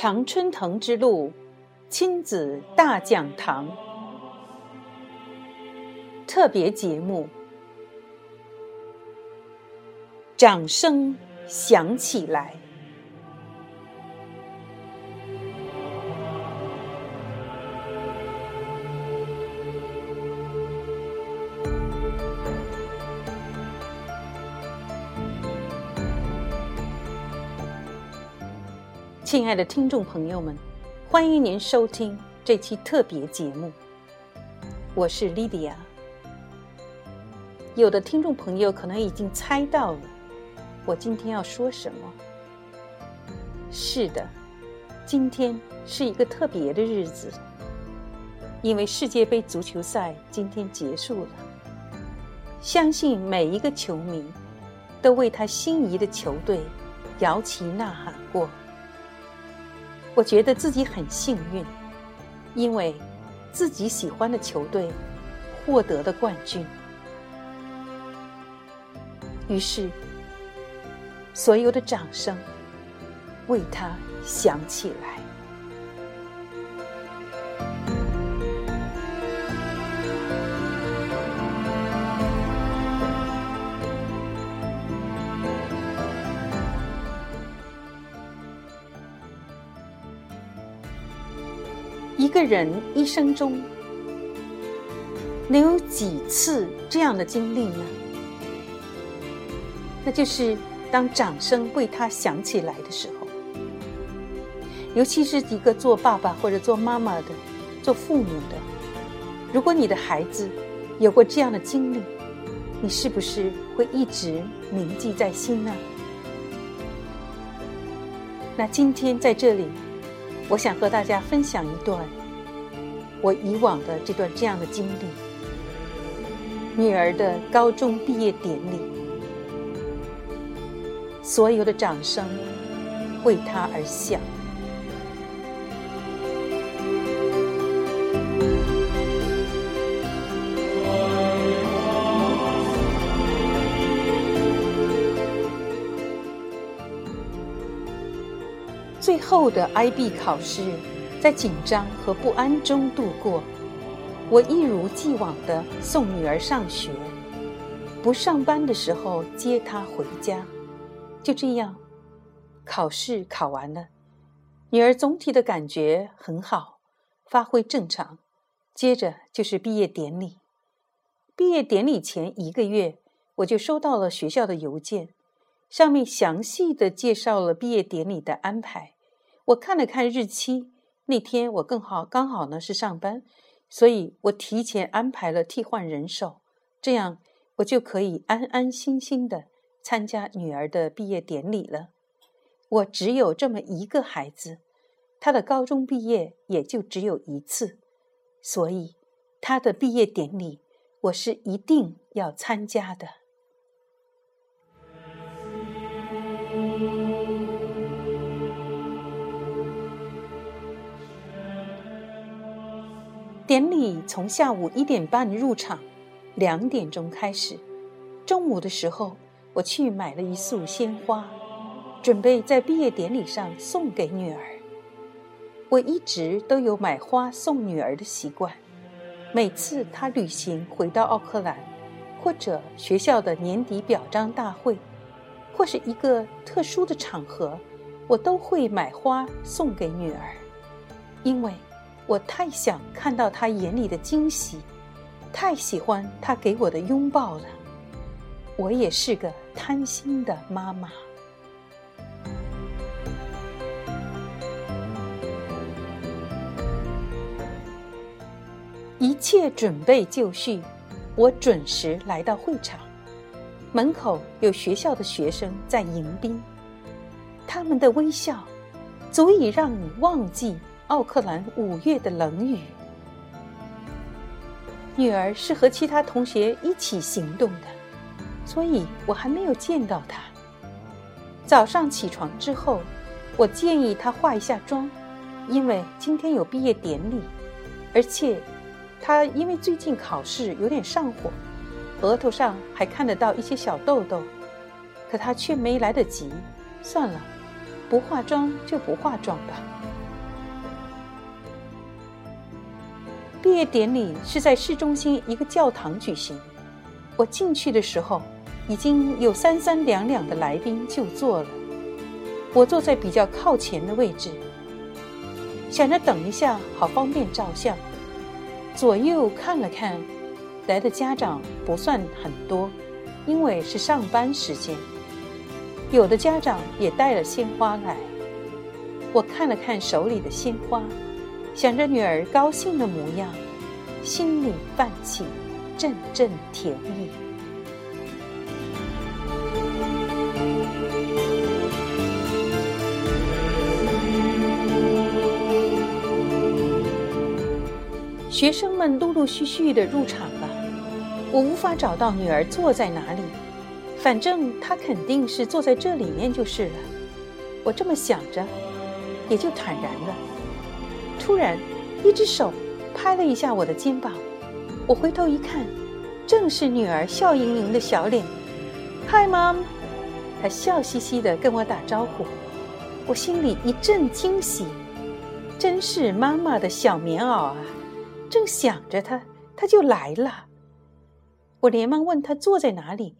常春藤之路亲子大讲堂特别节目，掌声响起来。亲爱的听众朋友们，欢迎您收听这期特别节目。我是莉迪亚。有的听众朋友可能已经猜到了，我今天要说什么。是的，今天是一个特别的日子，因为世界杯足球赛今天结束了。相信每一个球迷都为他心仪的球队摇旗呐喊过。我觉得自己很幸运，因为自己喜欢的球队获得了冠军。于是，所有的掌声为他响起来。个人一生中能有几次这样的经历呢？那就是当掌声为他响起来的时候，尤其是一个做爸爸或者做妈妈的、做父母的，如果你的孩子有过这样的经历，你是不是会一直铭记在心呢？那今天在这里。我想和大家分享一段我以往的这段这样的经历：女儿的高中毕业典礼，所有的掌声为她而响。最后的 IB 考试，在紧张和不安中度过。我一如既往的送女儿上学，不上班的时候接她回家。就这样，考试考完了，女儿总体的感觉很好，发挥正常。接着就是毕业典礼。毕业典礼前一个月，我就收到了学校的邮件，上面详细的介绍了毕业典礼的安排。我看了看日期，那天我更好刚好呢是上班，所以我提前安排了替换人手，这样我就可以安安心心的参加女儿的毕业典礼了。我只有这么一个孩子，他的高中毕业也就只有一次，所以他的毕业典礼我是一定要参加的。典礼从下午一点半入场，两点钟开始。中午的时候，我去买了一束鲜花，准备在毕业典礼上送给女儿。我一直都有买花送女儿的习惯，每次她旅行回到奥克兰，或者学校的年底表彰大会，或是一个特殊的场合，我都会买花送给女儿，因为。我太想看到他眼里的惊喜，太喜欢他给我的拥抱了。我也是个贪心的妈妈。一切准备就绪，我准时来到会场。门口有学校的学生在迎宾，他们的微笑足以让你忘记。奥克兰五月的冷雨。女儿是和其他同学一起行动的，所以我还没有见到她。早上起床之后，我建议她化一下妆，因为今天有毕业典礼，而且她因为最近考试有点上火，额头上还看得到一些小痘痘，可她却没来得及。算了，不化妆就不化妆吧。毕业典礼是在市中心一个教堂举行。我进去的时候，已经有三三两两的来宾就座了。我坐在比较靠前的位置，想着等一下好方便照相。左右看了看，来的家长不算很多，因为是上班时间。有的家长也带了鲜花来。我看了看手里的鲜花，想着女儿高兴的模样，心里泛起阵阵甜意。学生们陆陆续续的入场了，我无法找到女儿坐在哪里，反正她肯定是坐在这里面就是了。我这么想着，也就坦然了。突然，一只手拍了一下我的肩膀，我回头一看，正是女儿笑盈盈的小脸。Hi, mom！她笑嘻嘻的跟我打招呼，我心里一阵惊喜，真是妈妈的小棉袄啊！正想着她，她就来了。我连忙问她坐在哪里，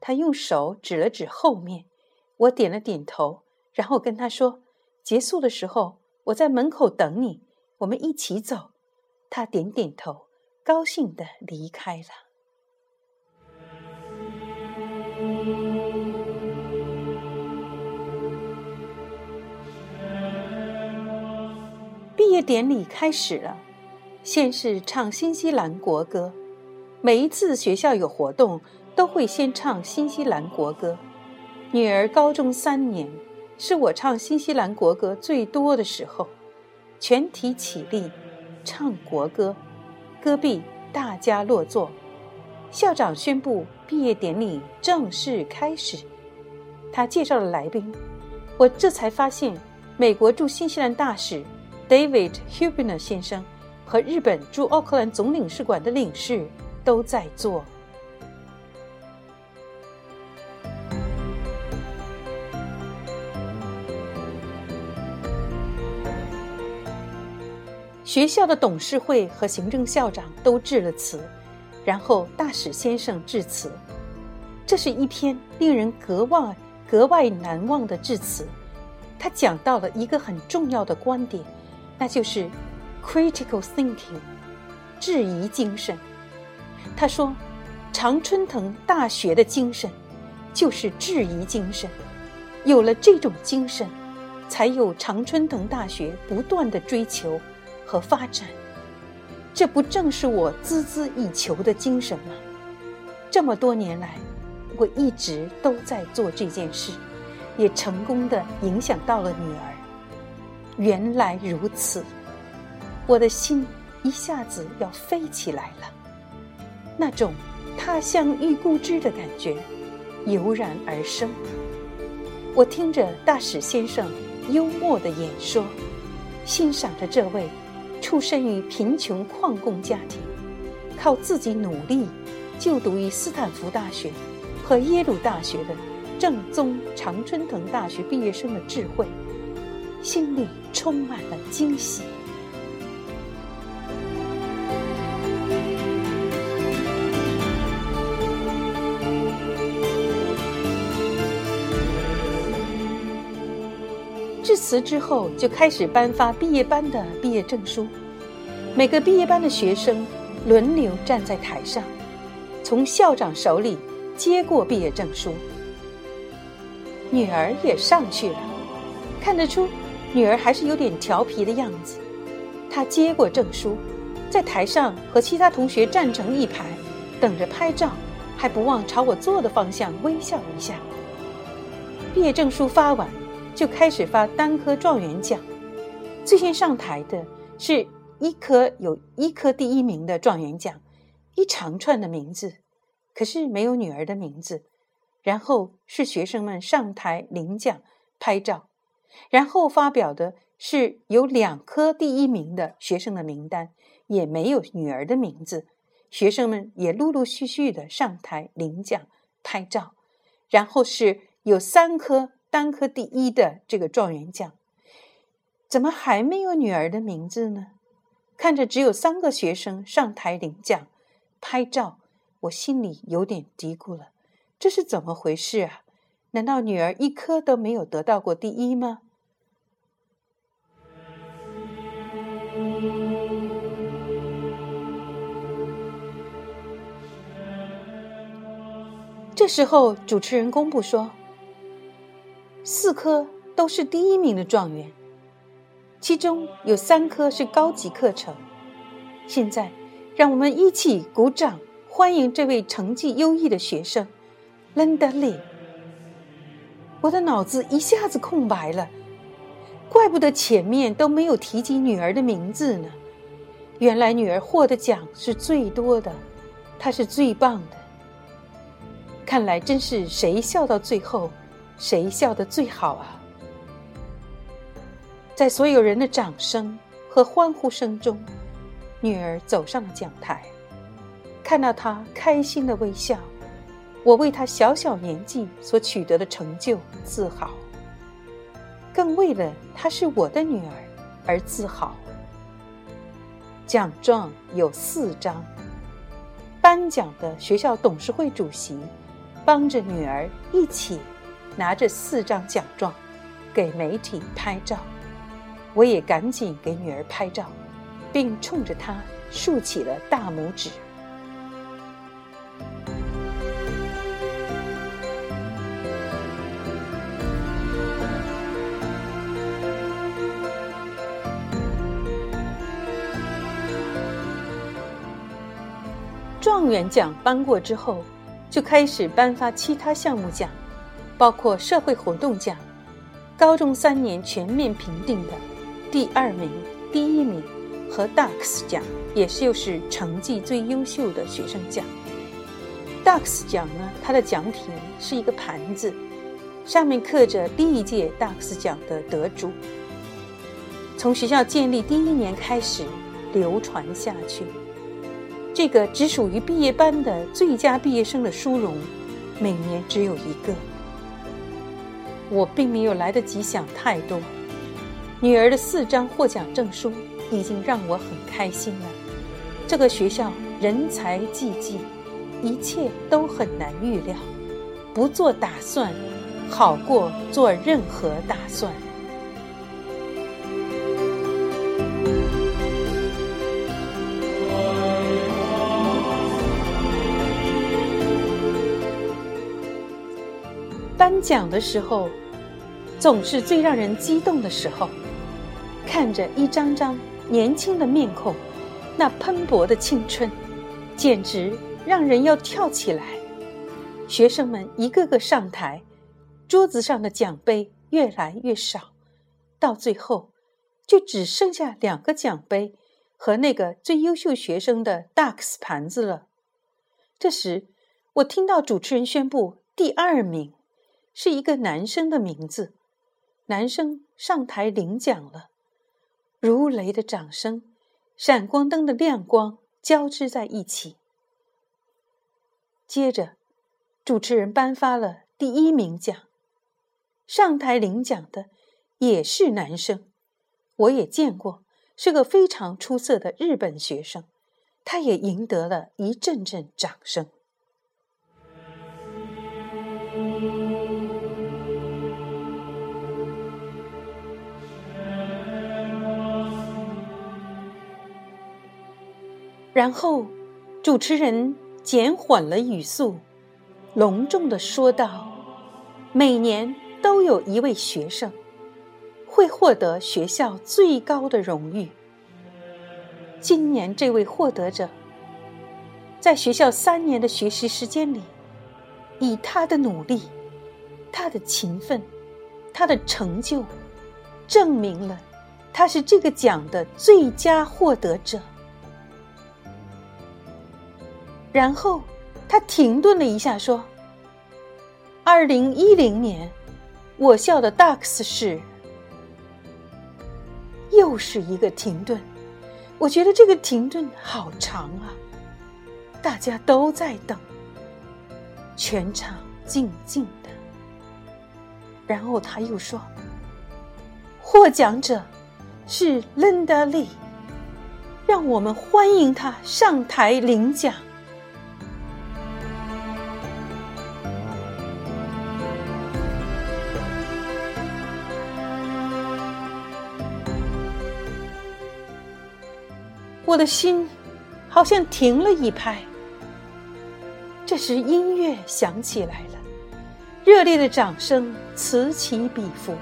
她用手指了指后面。我点了点头，然后跟她说：“结束的时候，我在门口等你，我们一起走。”他点点头，高兴的离开了。毕业典礼开始了。先是唱新西兰国歌，每一次学校有活动都会先唱新西兰国歌。女儿高中三年，是我唱新西兰国歌最多的时候。全体起立，唱国歌。歌毕，大家落座。校长宣布毕业典礼正式开始。他介绍了来宾，我这才发现，美国驻新西兰大使 David Hubner 先生。和日本驻奥克兰总领事馆的领事都在座。学校的董事会和行政校长都致了词，然后大使先生致辞。这是一篇令人格外格外难忘的致辞。他讲到了一个很重要的观点，那就是。Critical thinking，质疑精神。他说：“常春藤大学的精神就是质疑精神。有了这种精神，才有常春藤大学不断的追求和发展。这不正是我孜孜以求的精神吗？这么多年来，我一直都在做这件事，也成功的影响到了女儿。原来如此。”我的心一下子要飞起来了，那种他乡遇故知的感觉油然而生。我听着大使先生幽默的演说，欣赏着这位出生于贫穷矿工家庭，靠自己努力就读于斯坦福大学和耶鲁大学的正宗常春藤大学毕业生的智慧，心里充满了惊喜。辞之后，就开始颁发毕业班的毕业证书。每个毕业班的学生轮流站在台上，从校长手里接过毕业证书。女儿也上去了，看得出女儿还是有点调皮的样子。她接过证书，在台上和其他同学站成一排，等着拍照，还不忘朝我坐的方向微笑一下。毕业证书发完。就开始发单科状元奖，最先上台的是一科有一科第一名的状元奖，一长串的名字，可是没有女儿的名字。然后是学生们上台领奖、拍照，然后发表的是有两科第一名的学生的名单，也没有女儿的名字。学生们也陆陆续续的上台领奖、拍照，然后是有三科。单科第一的这个状元奖，怎么还没有女儿的名字呢？看着只有三个学生上台领奖、拍照，我心里有点嘀咕了：这是怎么回事啊？难道女儿一科都没有得到过第一吗？这时候，主持人公布说，四科都是第一名的状元，其中有三科是高级课程。现在，让我们一起鼓掌，欢迎这位成绩优异的学生，Linda Lee。我的脑子一下子空白了，怪不得前面都没有提及女儿的名字呢。原来女儿获的奖是最多的，她是最棒的。看来真是谁笑到最后，谁笑得最好啊！在所有人的掌声和欢呼声中，女儿走上了讲台。看到她开心的微笑，我为她小小年纪所取得的成就自豪，更为了她是我的女儿而自豪。奖状有四张，颁奖的学校董事会主席。帮着女儿一起拿着四张奖状给媒体拍照，我也赶紧给女儿拍照，并冲着她竖起了大拇指。状元奖颁过之后。就开始颁发其他项目奖，包括社会活动奖、高中三年全面评定的第二名、第一名和 DUX 奖，也是又是成绩最优秀的学生奖。DUX 奖呢，它的奖品是一个盘子，上面刻着第一届 DUX 奖的得主，从学校建立第一年开始流传下去。这个只属于毕业班的最佳毕业生的殊荣，每年只有一个。我并没有来得及想太多，女儿的四张获奖证书已经让我很开心了。这个学校人才济济，一切都很难预料。不做打算，好过做任何打算。颁奖的时候，总是最让人激动的时候。看着一张张年轻的面孔，那喷薄的青春，简直让人要跳起来。学生们一个个上台，桌子上的奖杯越来越少，到最后就只剩下两个奖杯和那个最优秀学生的 DUX 盘子了。这时，我听到主持人宣布第二名。是一个男生的名字，男生上台领奖了，如雷的掌声，闪光灯的亮光交织在一起。接着，主持人颁发了第一名奖，上台领奖的也是男生，我也见过，是个非常出色的日本学生，他也赢得了一阵阵掌声。然后，主持人减缓了语速，隆重的说道：“每年都有一位学生会获得学校最高的荣誉。今年这位获得者，在学校三年的学习时间里，以他的努力、他的勤奋、他的成就，证明了他是这个奖的最佳获得者。”然后，他停顿了一下，说：“二零一零年，我校的 DUX 是……又是一个停顿。我觉得这个停顿好长啊！大家都在等，全场静静的。然后他又说：‘获奖者是 Linda Lee。’让我们欢迎他上台领奖。我的心好像停了一拍。这时，音乐响起来了，热烈的掌声此起彼伏，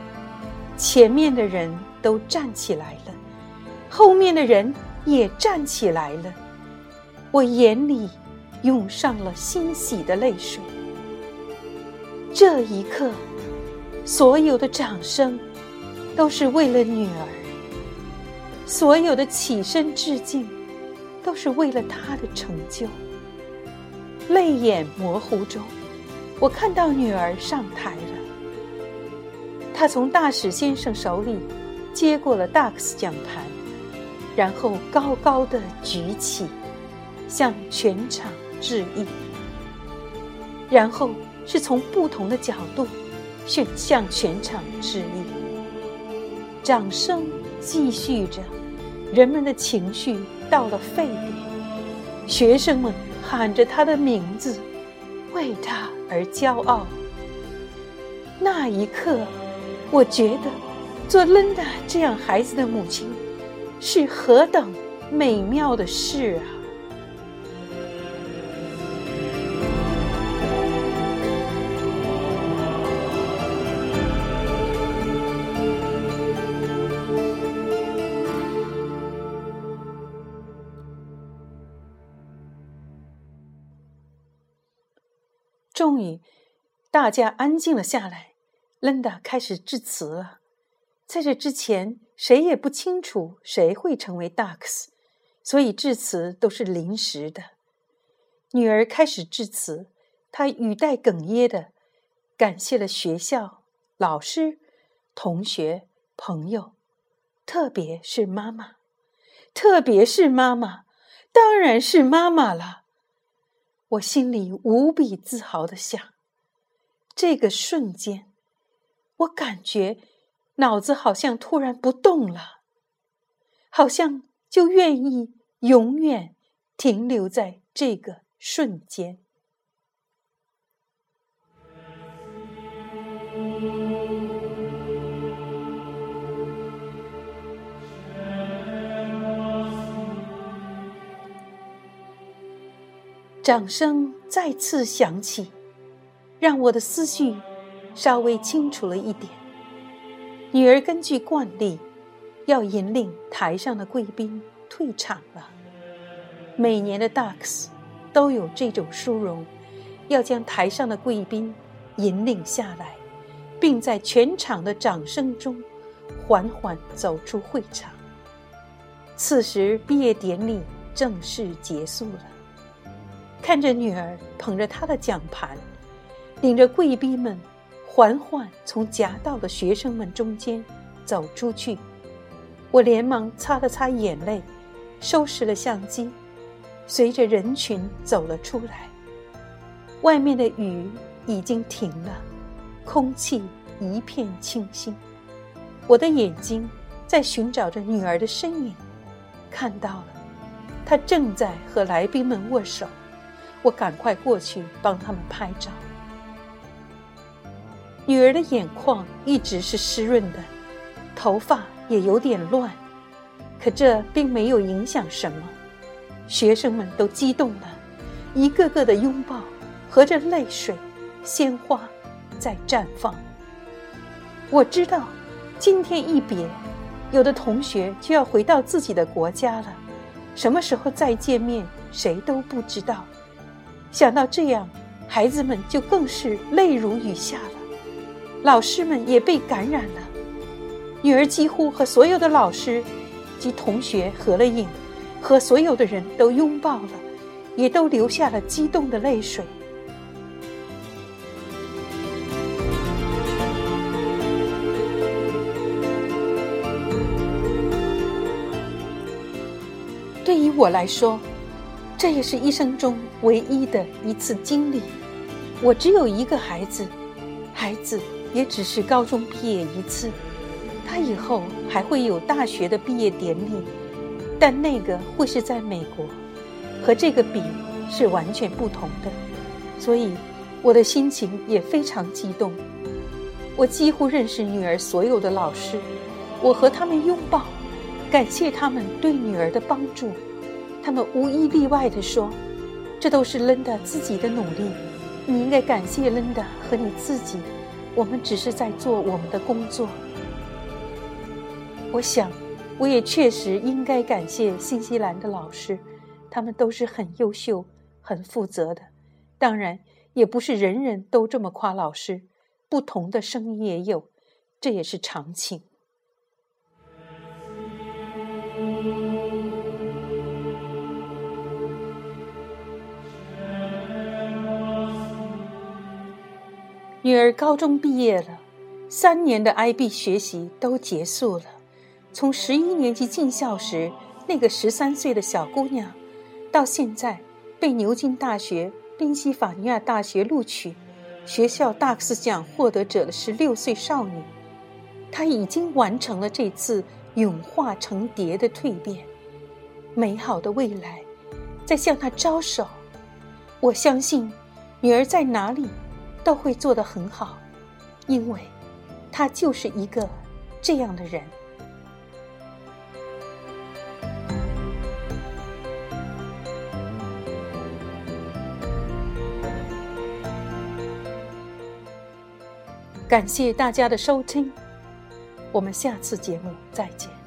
前面的人都站起来了，后面的人也站起来了。我眼里涌上了欣喜的泪水。这一刻，所有的掌声都是为了女儿，所有的起身致敬都是为了他的成就。泪眼模糊中，我看到女儿上台了。她从大使先生手里接过了大克斯奖盘，然后高高的举起，向全场致意。然后是从不同的角度向向全场致意。掌声继续着，人们的情绪到了沸点，学生们。喊着他的名字，为他而骄傲。那一刻，我觉得做 Linda 这样孩子的母亲，是何等美妙的事啊！终于，大家安静了下来。伦达开始致辞了。在这之前，谁也不清楚谁会成为 Ducks，所以致辞都是临时的。女儿开始致辞，她语带哽咽的感谢了学校、老师、同学、朋友，特别是妈妈，特别是妈妈，当然是妈妈了。我心里无比自豪的想，这个瞬间，我感觉脑子好像突然不动了，好像就愿意永远停留在这个瞬间。掌声再次响起，让我的思绪稍微清楚了一点。女儿根据惯例，要引领台上的贵宾退场了。每年的 Ducks 都有这种殊荣，要将台上的贵宾引领下来，并在全场的掌声中缓缓走出会场。此时，毕业典礼正式结束了。看着女儿捧着她的奖盘，领着贵宾们缓缓从夹道的学生们中间走出去，我连忙擦了擦眼泪，收拾了相机，随着人群走了出来。外面的雨已经停了，空气一片清新。我的眼睛在寻找着女儿的身影，看到了，她正在和来宾们握手。我赶快过去帮他们拍照。女儿的眼眶一直是湿润的，头发也有点乱，可这并没有影响什么。学生们都激动了，一个个的拥抱，和着泪水，鲜花在绽放。我知道，今天一别，有的同学就要回到自己的国家了，什么时候再见面，谁都不知道。想到这样，孩子们就更是泪如雨下了。老师们也被感染了，女儿几乎和所有的老师及同学合了影，和所有的人都拥抱了，也都流下了激动的泪水。对于我来说。这也是一生中唯一的一次经历。我只有一个孩子，孩子也只是高中毕业一次。他以后还会有大学的毕业典礼，但那个会是在美国，和这个比是完全不同的，所以我的心情也非常激动。我几乎认识女儿所有的老师，我和他们拥抱，感谢他们对女儿的帮助。他们无一例外地说：“这都是 Linda 自己的努力，你应该感谢 Linda 和你自己。我们只是在做我们的工作。”我想，我也确实应该感谢新西兰的老师，他们都是很优秀、很负责的。当然，也不是人人都这么夸老师，不同的声音也有，这也是常情。女儿高中毕业了，三年的 IB 学习都结束了。从十一年级进校时那个十三岁的小姑娘，到现在被牛津大学、宾夕法尼亚大学录取，学校大克斯奖获得者的十六岁少女，她已经完成了这次永化成蝶的蜕变。美好的未来在向她招手。我相信，女儿在哪里？都会做得很好，因为他就是一个这样的人。感谢大家的收听，我们下次节目再见。